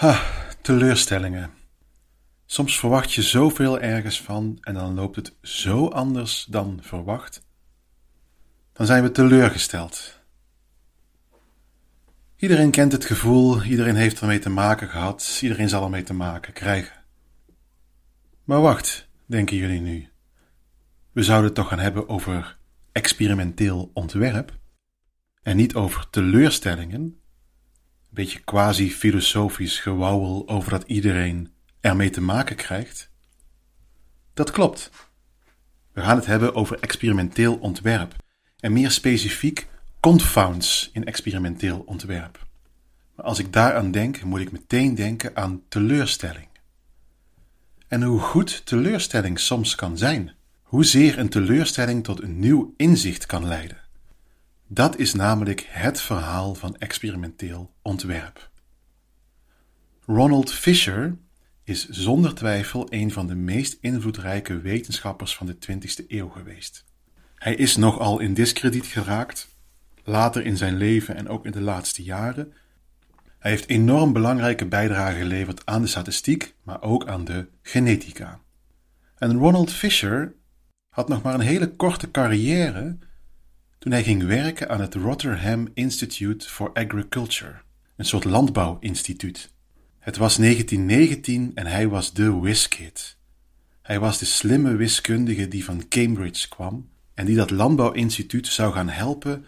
Ha, teleurstellingen. Soms verwacht je zoveel ergens van en dan loopt het zo anders dan verwacht. Dan zijn we teleurgesteld. Iedereen kent het gevoel, iedereen heeft ermee te maken gehad, iedereen zal ermee te maken krijgen. Maar wacht, denken jullie nu. We zouden het toch gaan hebben over experimenteel ontwerp en niet over teleurstellingen? Beetje quasi-filosofisch gewauwel over dat iedereen ermee te maken krijgt? Dat klopt. We gaan het hebben over experimenteel ontwerp en meer specifiek confounds in experimenteel ontwerp. Maar als ik daaraan denk, moet ik meteen denken aan teleurstelling. En hoe goed teleurstelling soms kan zijn. Hoezeer een teleurstelling tot een nieuw inzicht kan leiden. Dat is namelijk het verhaal van experimenteel ontwerp. Ronald Fisher is zonder twijfel een van de meest invloedrijke wetenschappers van de 20e eeuw geweest. Hij is nogal in diskrediet geraakt, later in zijn leven en ook in de laatste jaren. Hij heeft enorm belangrijke bijdragen geleverd aan de statistiek, maar ook aan de genetica. En Ronald Fisher had nog maar een hele korte carrière toen hij ging werken aan het Rotterdam Institute for Agriculture, een soort landbouwinstituut. Het was 1919 en hij was de whiskid. Hij was de slimme wiskundige die van Cambridge kwam en die dat landbouwinstituut zou gaan helpen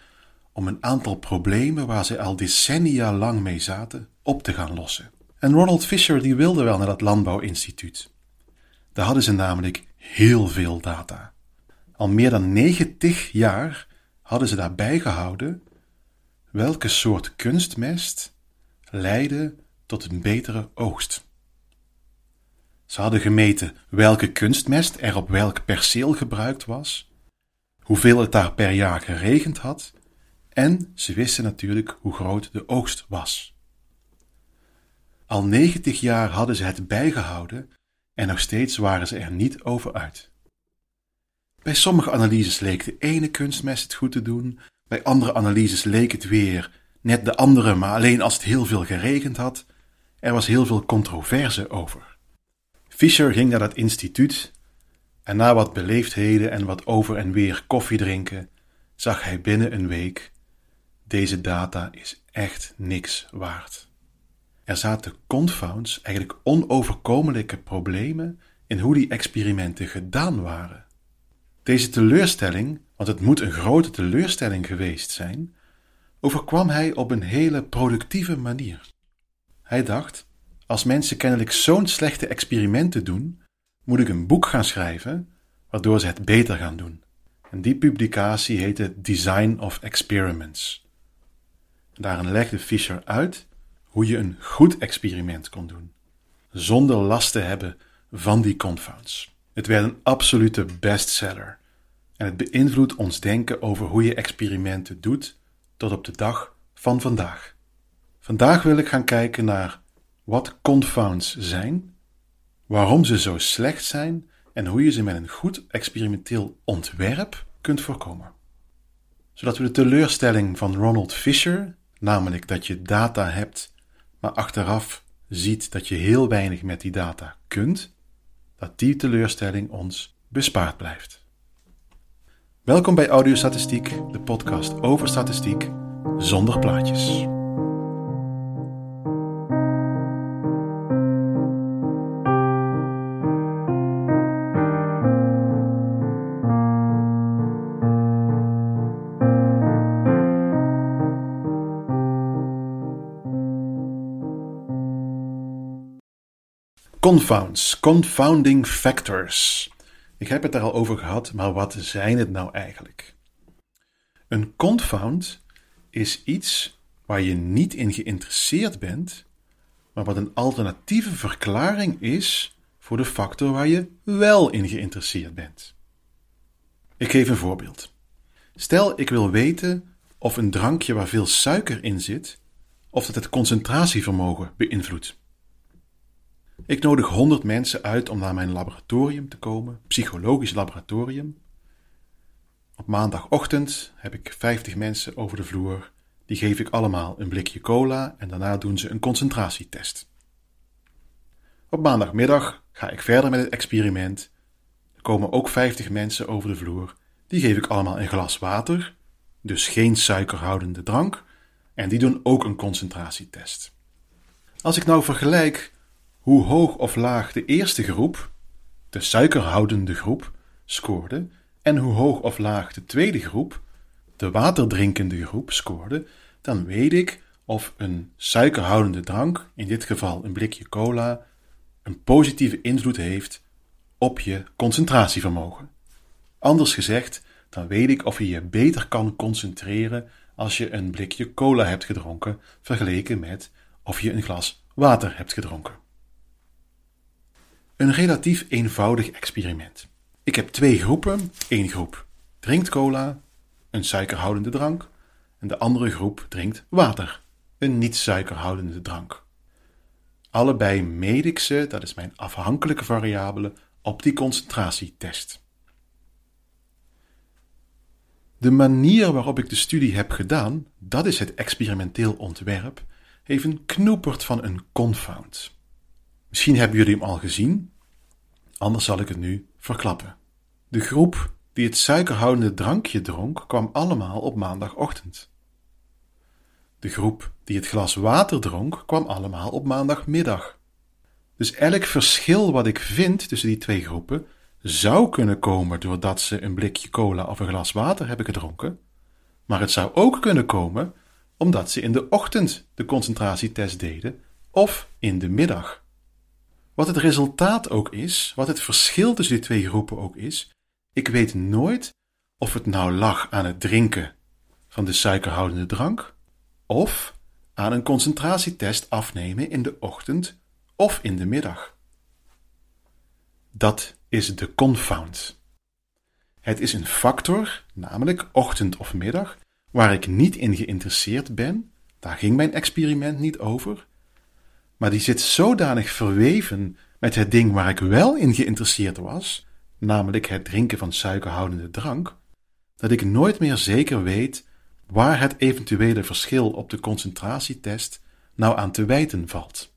om een aantal problemen waar ze al decennia lang mee zaten op te gaan lossen. En Ronald Fisher die wilde wel naar dat landbouwinstituut. Daar hadden ze namelijk heel veel data. Al meer dan 90 jaar hadden ze daarbij gehouden welke soort kunstmest leidde tot een betere oogst. Ze hadden gemeten welke kunstmest er op welk perceel gebruikt was, hoeveel het daar per jaar geregend had en ze wisten natuurlijk hoe groot de oogst was. Al 90 jaar hadden ze het bijgehouden en nog steeds waren ze er niet over uit. Bij sommige analyses leek de ene kunstmest het goed te doen, bij andere analyses leek het weer net de andere, maar alleen als het heel veel geregend had. Er was heel veel controverse over. Fischer ging naar dat instituut en na wat beleefdheden en wat over en weer koffie drinken, zag hij binnen een week: deze data is echt niks waard. Er zaten confounds, eigenlijk onoverkomelijke problemen in hoe die experimenten gedaan waren. Deze teleurstelling, want het moet een grote teleurstelling geweest zijn, overkwam hij op een hele productieve manier. Hij dacht: als mensen kennelijk zo'n slechte experimenten doen, moet ik een boek gaan schrijven waardoor ze het beter gaan doen. En die publicatie heette Design of Experiments. Daarin legde Fisher uit hoe je een goed experiment kon doen, zonder last te hebben van die confounds. Het werd een absolute bestseller en het beïnvloedt ons denken over hoe je experimenten doet tot op de dag van vandaag. Vandaag wil ik gaan kijken naar wat confounds zijn, waarom ze zo slecht zijn en hoe je ze met een goed experimenteel ontwerp kunt voorkomen. Zodat we de teleurstelling van Ronald Fisher, namelijk dat je data hebt, maar achteraf ziet dat je heel weinig met die data kunt, dat die teleurstelling ons bespaard blijft. Welkom bij Audiostatistiek, de podcast over statistiek zonder plaatjes. Confounds, confounding factors. Ik heb het daar al over gehad, maar wat zijn het nou eigenlijk? Een confound is iets waar je niet in geïnteresseerd bent, maar wat een alternatieve verklaring is voor de factor waar je wel in geïnteresseerd bent. Ik geef een voorbeeld. Stel ik wil weten of een drankje waar veel suiker in zit, of dat het concentratievermogen beïnvloedt. Ik nodig 100 mensen uit om naar mijn laboratorium te komen, psychologisch laboratorium. Op maandagochtend heb ik 50 mensen over de vloer. Die geef ik allemaal een blikje cola en daarna doen ze een concentratietest. Op maandagmiddag ga ik verder met het experiment. Er komen ook 50 mensen over de vloer. Die geef ik allemaal een glas water, dus geen suikerhoudende drank, en die doen ook een concentratietest. Als ik nou vergelijk hoe hoog of laag de eerste groep, de suikerhoudende groep, scoorde en hoe hoog of laag de tweede groep, de waterdrinkende groep, scoorde, dan weet ik of een suikerhoudende drank, in dit geval een blikje cola, een positieve invloed heeft op je concentratievermogen. Anders gezegd, dan weet ik of je je beter kan concentreren als je een blikje cola hebt gedronken, vergeleken met of je een glas water hebt gedronken. Een relatief eenvoudig experiment. Ik heb twee groepen. Eén groep drinkt cola, een suikerhoudende drank, en de andere groep drinkt water, een niet suikerhoudende drank. Allebei meet ik ze, dat is mijn afhankelijke variabele, op die concentratietest. De manier waarop ik de studie heb gedaan, dat is het experimenteel ontwerp, heeft een knoepert van een confound. Misschien hebben jullie hem al gezien, anders zal ik het nu verklappen. De groep die het suikerhoudende drankje dronk, kwam allemaal op maandagochtend. De groep die het glas water dronk, kwam allemaal op maandagmiddag. Dus elk verschil wat ik vind tussen die twee groepen zou kunnen komen doordat ze een blikje cola of een glas water hebben gedronken, maar het zou ook kunnen komen omdat ze in de ochtend de concentratietest deden of in de middag. Wat het resultaat ook is, wat het verschil tussen die twee groepen ook is, ik weet nooit of het nou lag aan het drinken van de suikerhoudende drank of aan een concentratietest afnemen in de ochtend of in de middag. Dat is de confound. Het is een factor, namelijk ochtend of middag, waar ik niet in geïnteresseerd ben, daar ging mijn experiment niet over, maar die zit zodanig verweven met het ding waar ik wel in geïnteresseerd was, namelijk het drinken van suikerhoudende drank, dat ik nooit meer zeker weet waar het eventuele verschil op de concentratietest nou aan te wijten valt.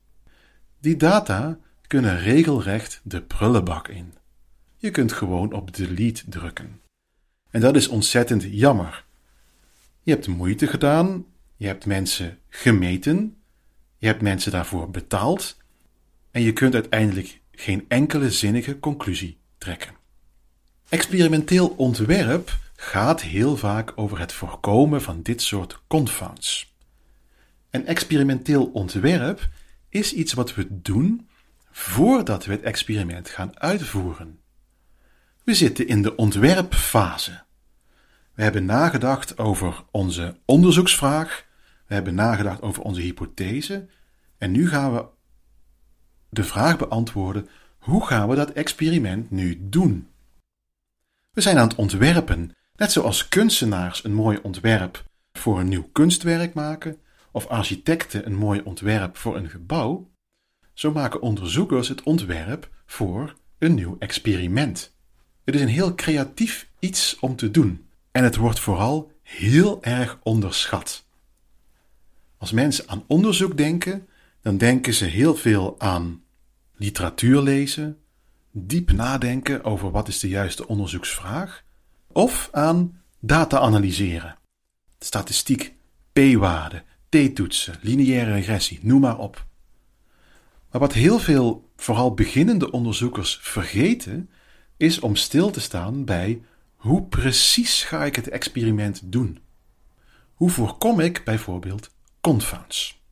Die data kunnen regelrecht de prullenbak in. Je kunt gewoon op delete drukken. En dat is ontzettend jammer. Je hebt moeite gedaan, je hebt mensen gemeten, je hebt mensen daarvoor betaald en je kunt uiteindelijk geen enkele zinnige conclusie trekken. Experimenteel ontwerp gaat heel vaak over het voorkomen van dit soort confounds. En experimenteel ontwerp is iets wat we doen voordat we het experiment gaan uitvoeren. We zitten in de ontwerpfase. We hebben nagedacht over onze onderzoeksvraag, we hebben nagedacht over onze hypothese en nu gaan we de vraag beantwoorden: hoe gaan we dat experiment nu doen? We zijn aan het ontwerpen, net zoals kunstenaars een mooi ontwerp voor een nieuw kunstwerk maken, of architecten een mooi ontwerp voor een gebouw, zo maken onderzoekers het ontwerp voor een nieuw experiment. Het is een heel creatief iets om te doen en het wordt vooral heel erg onderschat. Als mensen aan onderzoek denken, dan denken ze heel veel aan literatuur lezen, diep nadenken over wat is de juiste onderzoeksvraag, of aan data analyseren. Statistiek, p-waarden, t-toetsen, lineaire regressie, noem maar op. Maar wat heel veel, vooral beginnende onderzoekers vergeten, is om stil te staan bij hoe precies ga ik het experiment doen? Hoe voorkom ik bijvoorbeeld confounds?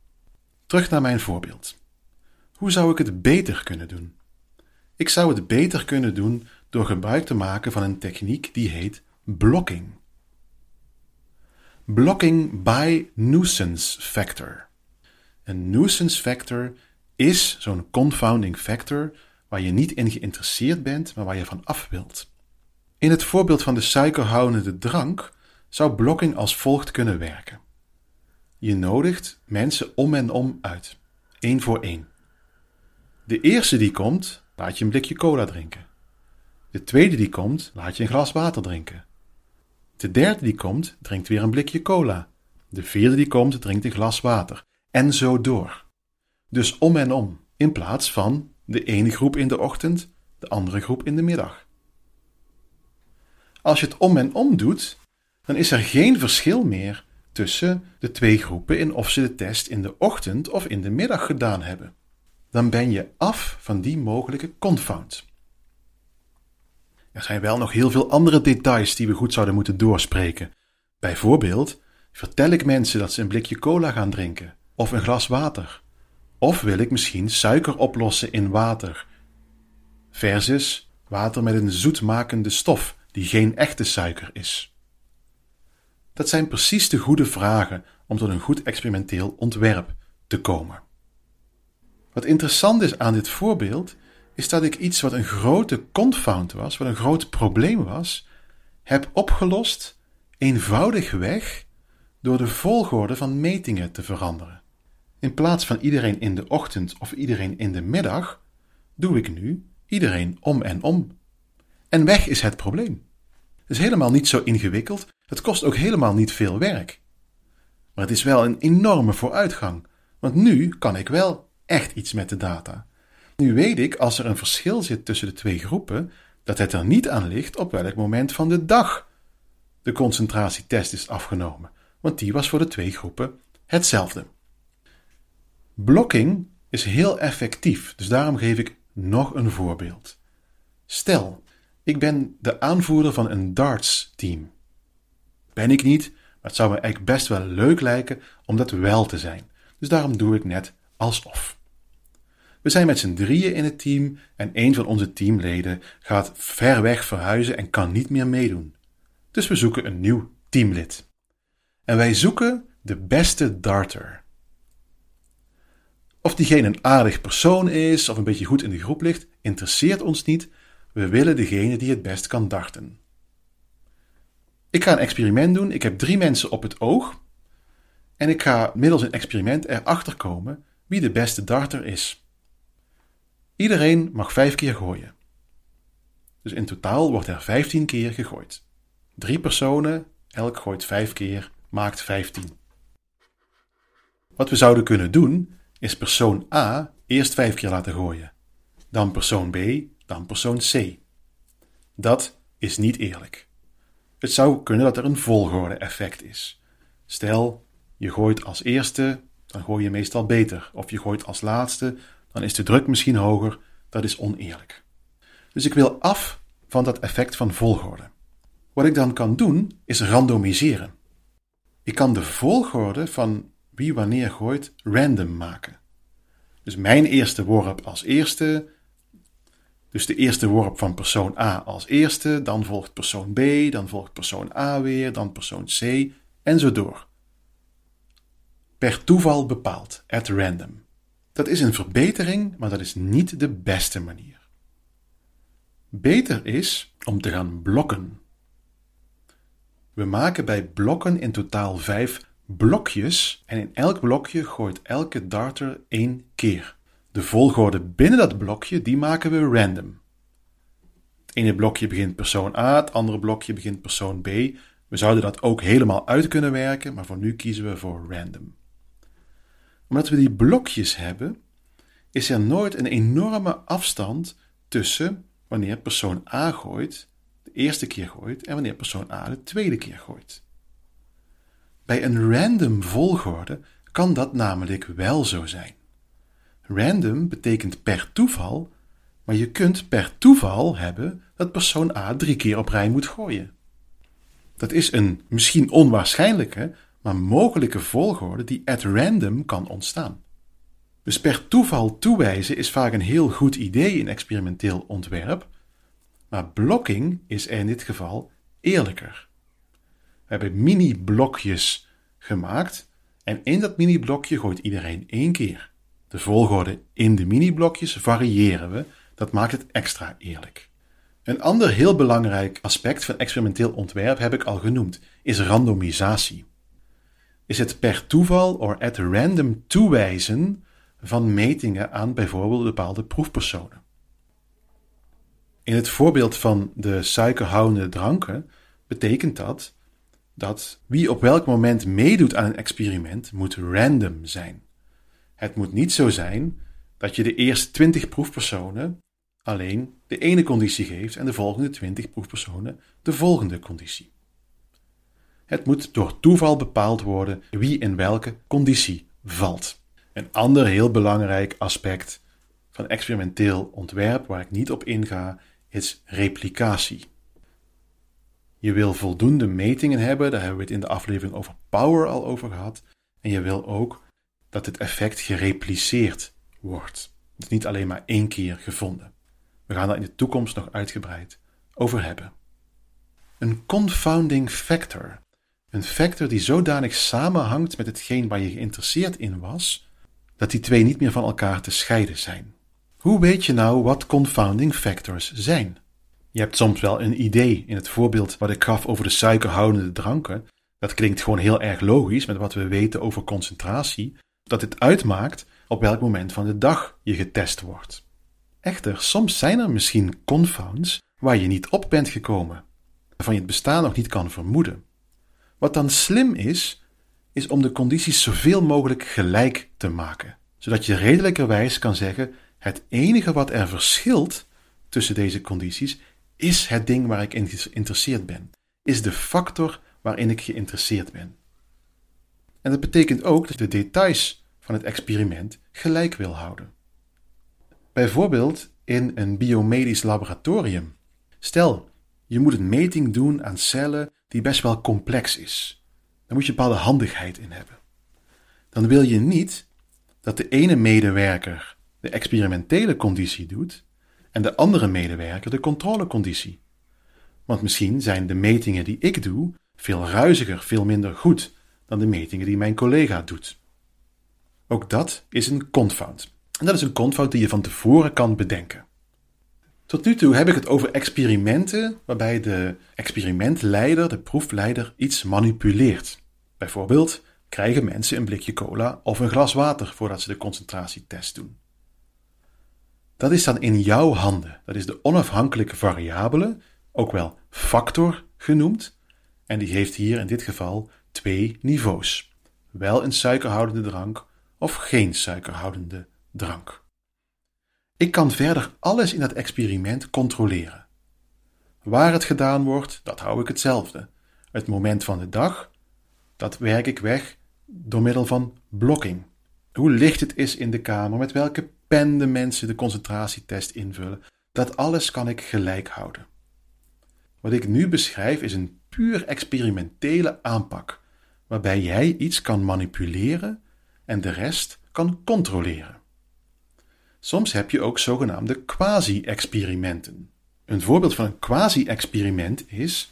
Terug naar mijn voorbeeld. Hoe zou ik het beter kunnen doen? Ik zou het beter kunnen doen door gebruik te maken van een techniek die heet blocking. Blocking by nuisance factor. Een nuisance factor is zo'n confounding factor waar je niet in geïnteresseerd bent, maar waar je van af wilt. In het voorbeeld van de suikerhoudende drank zou blocking als volgt kunnen werken. Je nodigt mensen om en om uit, één voor één. De eerste die komt, laat je een blikje cola drinken. De tweede die komt, laat je een glas water drinken. De derde die komt, drinkt weer een blikje cola. De vierde die komt, drinkt een glas water. En zo door. Dus om en om, in plaats van De ene groep in de ochtend, de andere groep in de middag. Als je het om en om doet, dan is er geen verschil meer tussen de twee groepen in of ze de test in de ochtend of in de middag gedaan hebben. Dan ben je af van die mogelijke confound. Er zijn wel nog heel veel andere details die we goed zouden moeten doorspreken. Bijvoorbeeld, vertel ik mensen dat ze een blikje cola gaan drinken of een glas water? Of wil ik misschien suiker oplossen in water? Versus water met een zoetmakende stof die geen echte suiker is. Dat zijn precies de goede vragen om tot een goed experimenteel ontwerp te komen. Wat interessant is aan dit voorbeeld, is dat ik iets wat een grote confound was, wat een groot probleem was, heb opgelost eenvoudigweg door de volgorde van metingen te veranderen. In plaats van iedereen in de ochtend of iedereen in de middag, doe ik nu iedereen om en om. En weg is het probleem. Het is helemaal niet zo ingewikkeld, het kost ook helemaal niet veel werk. Maar het is wel een enorme vooruitgang, want nu kan ik wel echt iets met de data. Nu weet ik, als er een verschil zit tussen de twee groepen, dat het er niet aan ligt op welk moment van de dag de concentratietest is afgenomen, want die was voor de twee groepen hetzelfde. Blokking is heel effectief, dus daarom geef ik nog een voorbeeld. Stel, ik ben de aanvoerder van een darts-team. Ben ik niet, maar het zou me eigenlijk best wel leuk lijken om dat wel te zijn. Dus daarom doe ik net alsof. We zijn met z'n drieën in het team en een van onze teamleden gaat ver weg verhuizen en kan niet meer meedoen. Dus we zoeken een nieuw teamlid. En wij zoeken de beste darter. Of diegene een aardig persoon is of een beetje goed in de groep ligt, interesseert ons niet. We willen degene die het best kan darten. Ik ga een experiment doen. Ik heb drie mensen op het oog. En ik ga middels een experiment erachter komen wie de beste darter is. Iedereen mag vijf keer gooien. Dus in totaal wordt er vijftien keer gegooid. Drie personen, elk gooit vijf keer, maakt vijftien. Wat we zouden kunnen doen, is persoon A eerst vijf keer laten gooien, dan persoon B, dan persoon C. Dat is niet eerlijk. Het zou kunnen dat er een volgorde effect is. Stel, je gooit als eerste, dan gooi je meestal beter. Of je gooit als laatste, dan is de druk misschien hoger. Dat is oneerlijk. Dus ik wil af van dat effect van volgorde. Wat ik dan kan doen, is randomiseren. Ik kan de volgorde van wie wanneer gooit random maken. Dus mijn eerste worp als eerste. Dus de eerste worp van persoon A als eerste, dan volgt persoon B, dan volgt persoon A weer, dan persoon C en zo door. Per toeval bepaald, at random. Dat is een verbetering, maar dat is niet de beste manier. Beter is om te gaan blokken. We maken bij blokken in totaal vijf blokjes en in elk blokje gooit elke darter één keer. De volgorde binnen dat blokje die maken we random. Het ene blokje begint persoon A, het andere blokje begint persoon B. We zouden dat ook helemaal uit kunnen werken, maar voor nu kiezen we voor random. Omdat we die blokjes hebben, is er nooit een enorme afstand tussen wanneer persoon A gooit, de eerste keer gooit, en wanneer persoon A de tweede keer gooit. Bij een random volgorde kan dat namelijk wel zo zijn. Random betekent per toeval, maar je kunt per toeval hebben dat persoon A drie keer op rij moet gooien. Dat is een misschien onwaarschijnlijke, maar mogelijke volgorde die at random kan ontstaan. Dus per toeval toewijzen is vaak een heel goed idee in experimenteel ontwerp, maar blokking is in dit geval eerlijker. We hebben mini-blokjes gemaakt en in dat mini-blokje gooit iedereen één keer. De volgorde in de mini-blokjes variëren we, dat maakt het extra eerlijk. Een ander heel belangrijk aspect van experimenteel ontwerp heb ik al genoemd, is randomisatie. Is het per toeval of at random toewijzen van metingen aan bijvoorbeeld bepaalde proefpersonen. In het voorbeeld van de suikerhoudende dranken betekent dat dat wie op welk moment meedoet aan een experiment moet random zijn. Het moet niet zo zijn dat je de eerste 20 proefpersonen alleen de ene conditie geeft en de volgende 20 proefpersonen de volgende conditie. Het moet door toeval bepaald worden wie in welke conditie valt. Een ander heel belangrijk aspect van experimenteel ontwerp waar ik niet op inga is replicatie. Je wil voldoende metingen hebben, daar hebben we het in de aflevering over power al over gehad. En je wil ook dat het effect gerepliceerd wordt. Dus niet alleen maar één keer gevonden. We gaan daar in de toekomst nog uitgebreid over hebben. Een confounding factor. Een factor die zodanig samenhangt met hetgeen waar je geïnteresseerd in was, dat die twee niet meer van elkaar te scheiden zijn. Hoe weet je nou wat confounding factors zijn? Je hebt soms wel een idee in het voorbeeld wat ik gaf over de suikerhoudende dranken. Dat klinkt gewoon heel erg logisch met wat we weten over concentratie, dat het uitmaakt op welk moment van de dag je getest wordt. Echter, soms zijn er misschien confounds waar je niet op bent gekomen, waarvan je het bestaan nog niet kan vermoeden. Wat dan slim is, is om de condities zoveel mogelijk gelijk te maken, zodat je redelijkerwijs kan zeggen: het enige wat er verschilt tussen deze condities is het ding waar ik in geïnteresseerd ben, is de factor waarin ik geïnteresseerd ben. En dat betekent ook dat de details van het experiment gelijk wil houden. Bijvoorbeeld in een biomedisch laboratorium. Stel, je moet een meting doen aan cellen die best wel complex is. Daar moet je bepaalde handigheid in hebben. Dan wil je niet dat de ene medewerker de experimentele conditie doet en de andere medewerker de controleconditie. Want misschien zijn de metingen die ik doe veel ruiziger, veel minder goed dan de metingen die mijn collega doet. Ook dat is een confound. En dat is een confound die je van tevoren kan bedenken. Tot nu toe heb ik het over experimenten waarbij de experimentleider, de proefleider, iets manipuleert. Bijvoorbeeld krijgen mensen een blikje cola of een glas water voordat ze de concentratietest doen. Dat is dan in jouw handen. Dat is de onafhankelijke variabele, ook wel factor genoemd. En die heeft hier in dit geval twee niveaus. Wel een suikerhoudende drank of geen suikerhoudende drank. Ik kan verder alles in dat experiment controleren. Waar het gedaan wordt, dat hou ik hetzelfde. Het moment van de dag, dat werk ik weg door middel van blokking. Hoe licht het is in de kamer, met welke pen de mensen de concentratietest invullen, dat alles kan ik gelijk houden. Wat ik nu beschrijf is een puur experimentele aanpak, waarbij jij iets kan manipuleren en de rest kan controleren. Soms heb je ook zogenaamde quasi-experimenten. Een voorbeeld van een quasi-experiment is.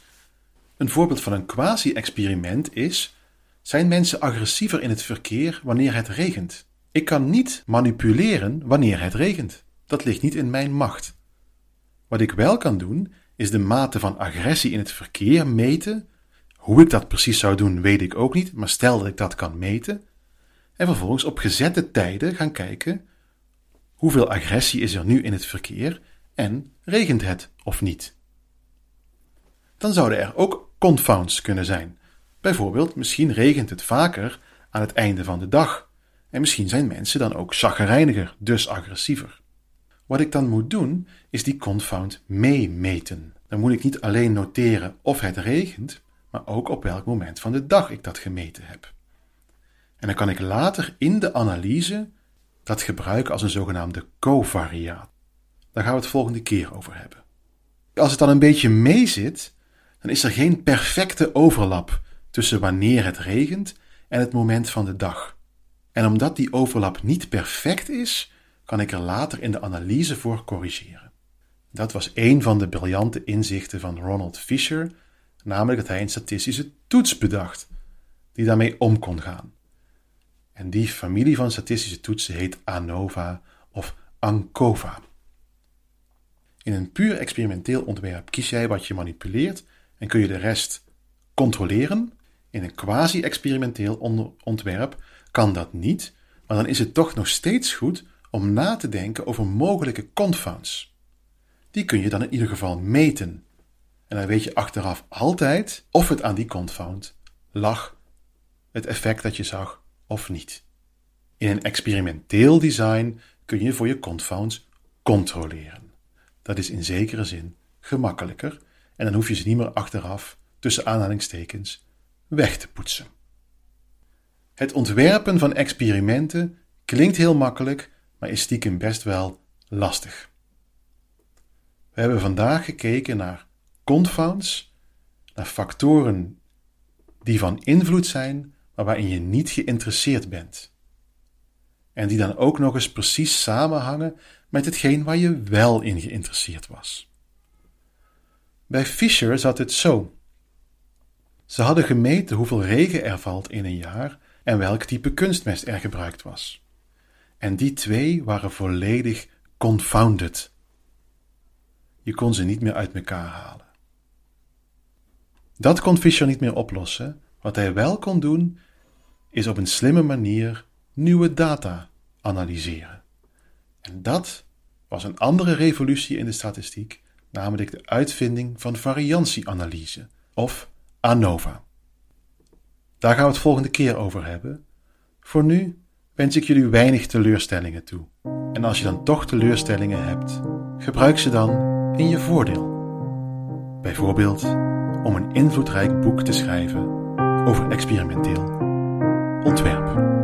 Een voorbeeld van een quasi-experiment is. Zijn mensen agressiever in het verkeer wanneer het regent? Ik kan niet manipuleren wanneer het regent. Dat ligt niet in mijn macht. Wat ik wel kan doen, is de mate van agressie in het verkeer meten. Hoe ik dat precies zou doen, weet ik ook niet, maar stel dat ik dat kan meten. En vervolgens op gezette tijden gaan kijken hoeveel agressie is er nu in het verkeer en regent het of niet. Dan zouden er ook confounds kunnen zijn. Bijvoorbeeld, misschien regent het vaker aan het einde van de dag en misschien zijn mensen dan ook chagrijniger, dus agressiever. Wat ik dan moet doen, is die confound meemeten. Dan moet ik niet alleen noteren of het regent, maar ook op welk moment van de dag ik dat gemeten heb. En dan kan ik later in de analyse dat gebruiken als een zogenaamde covariaat. Daar gaan we het volgende keer over hebben. Als het dan een beetje meezit, dan is er geen perfecte overlap tussen wanneer het regent en het moment van de dag. En omdat die overlap niet perfect is, kan ik er later in de analyse voor corrigeren. Dat was een van de briljante inzichten van Ronald Fisher, namelijk dat hij een statistische toets bedacht, die daarmee om kon gaan. En die familie van statistische toetsen heet ANOVA of ANCOVA. In een puur experimenteel ontwerp kies jij wat je manipuleert en kun je de rest controleren. In een quasi-experimenteel ontwerp kan dat niet, maar dan is het toch nog steeds goed om na te denken over mogelijke confounds. Die kun je dan in ieder geval meten. En dan weet je achteraf altijd of het aan die confound lag, het effect dat je zag of niet. In een experimenteel design kun je voor je confounds controleren. Dat is in zekere zin gemakkelijker en dan hoef je ze niet meer achteraf, tussen aanhalingstekens, weg te poetsen. Het ontwerpen van experimenten klinkt heel makkelijk, maar is stiekem best wel lastig. We hebben vandaag gekeken naar confounds, naar factoren die van invloed zijn, maar waarin je niet geïnteresseerd bent. En die dan ook nog eens precies samenhangen met hetgeen waar je wel in geïnteresseerd was. Bij Fisher zat het zo. Ze hadden gemeten hoeveel regen er valt in een jaar en welk type kunstmest er gebruikt was. En die twee waren volledig confounded. Je kon ze niet meer uit elkaar halen. Dat kon Fisher niet meer oplossen. Wat hij wel kon doen, is op een slimme manier nieuwe data analyseren. En dat was een andere revolutie in de statistiek, namelijk de uitvinding van variantieanalyse, of ANOVA. Daar gaan we het volgende keer over hebben. Voor nu wens ik jullie weinig teleurstellingen toe. En als je dan toch teleurstellingen hebt, gebruik ze dan in je voordeel. Bijvoorbeeld om een invloedrijk boek te schrijven over experimenteel ontwerp.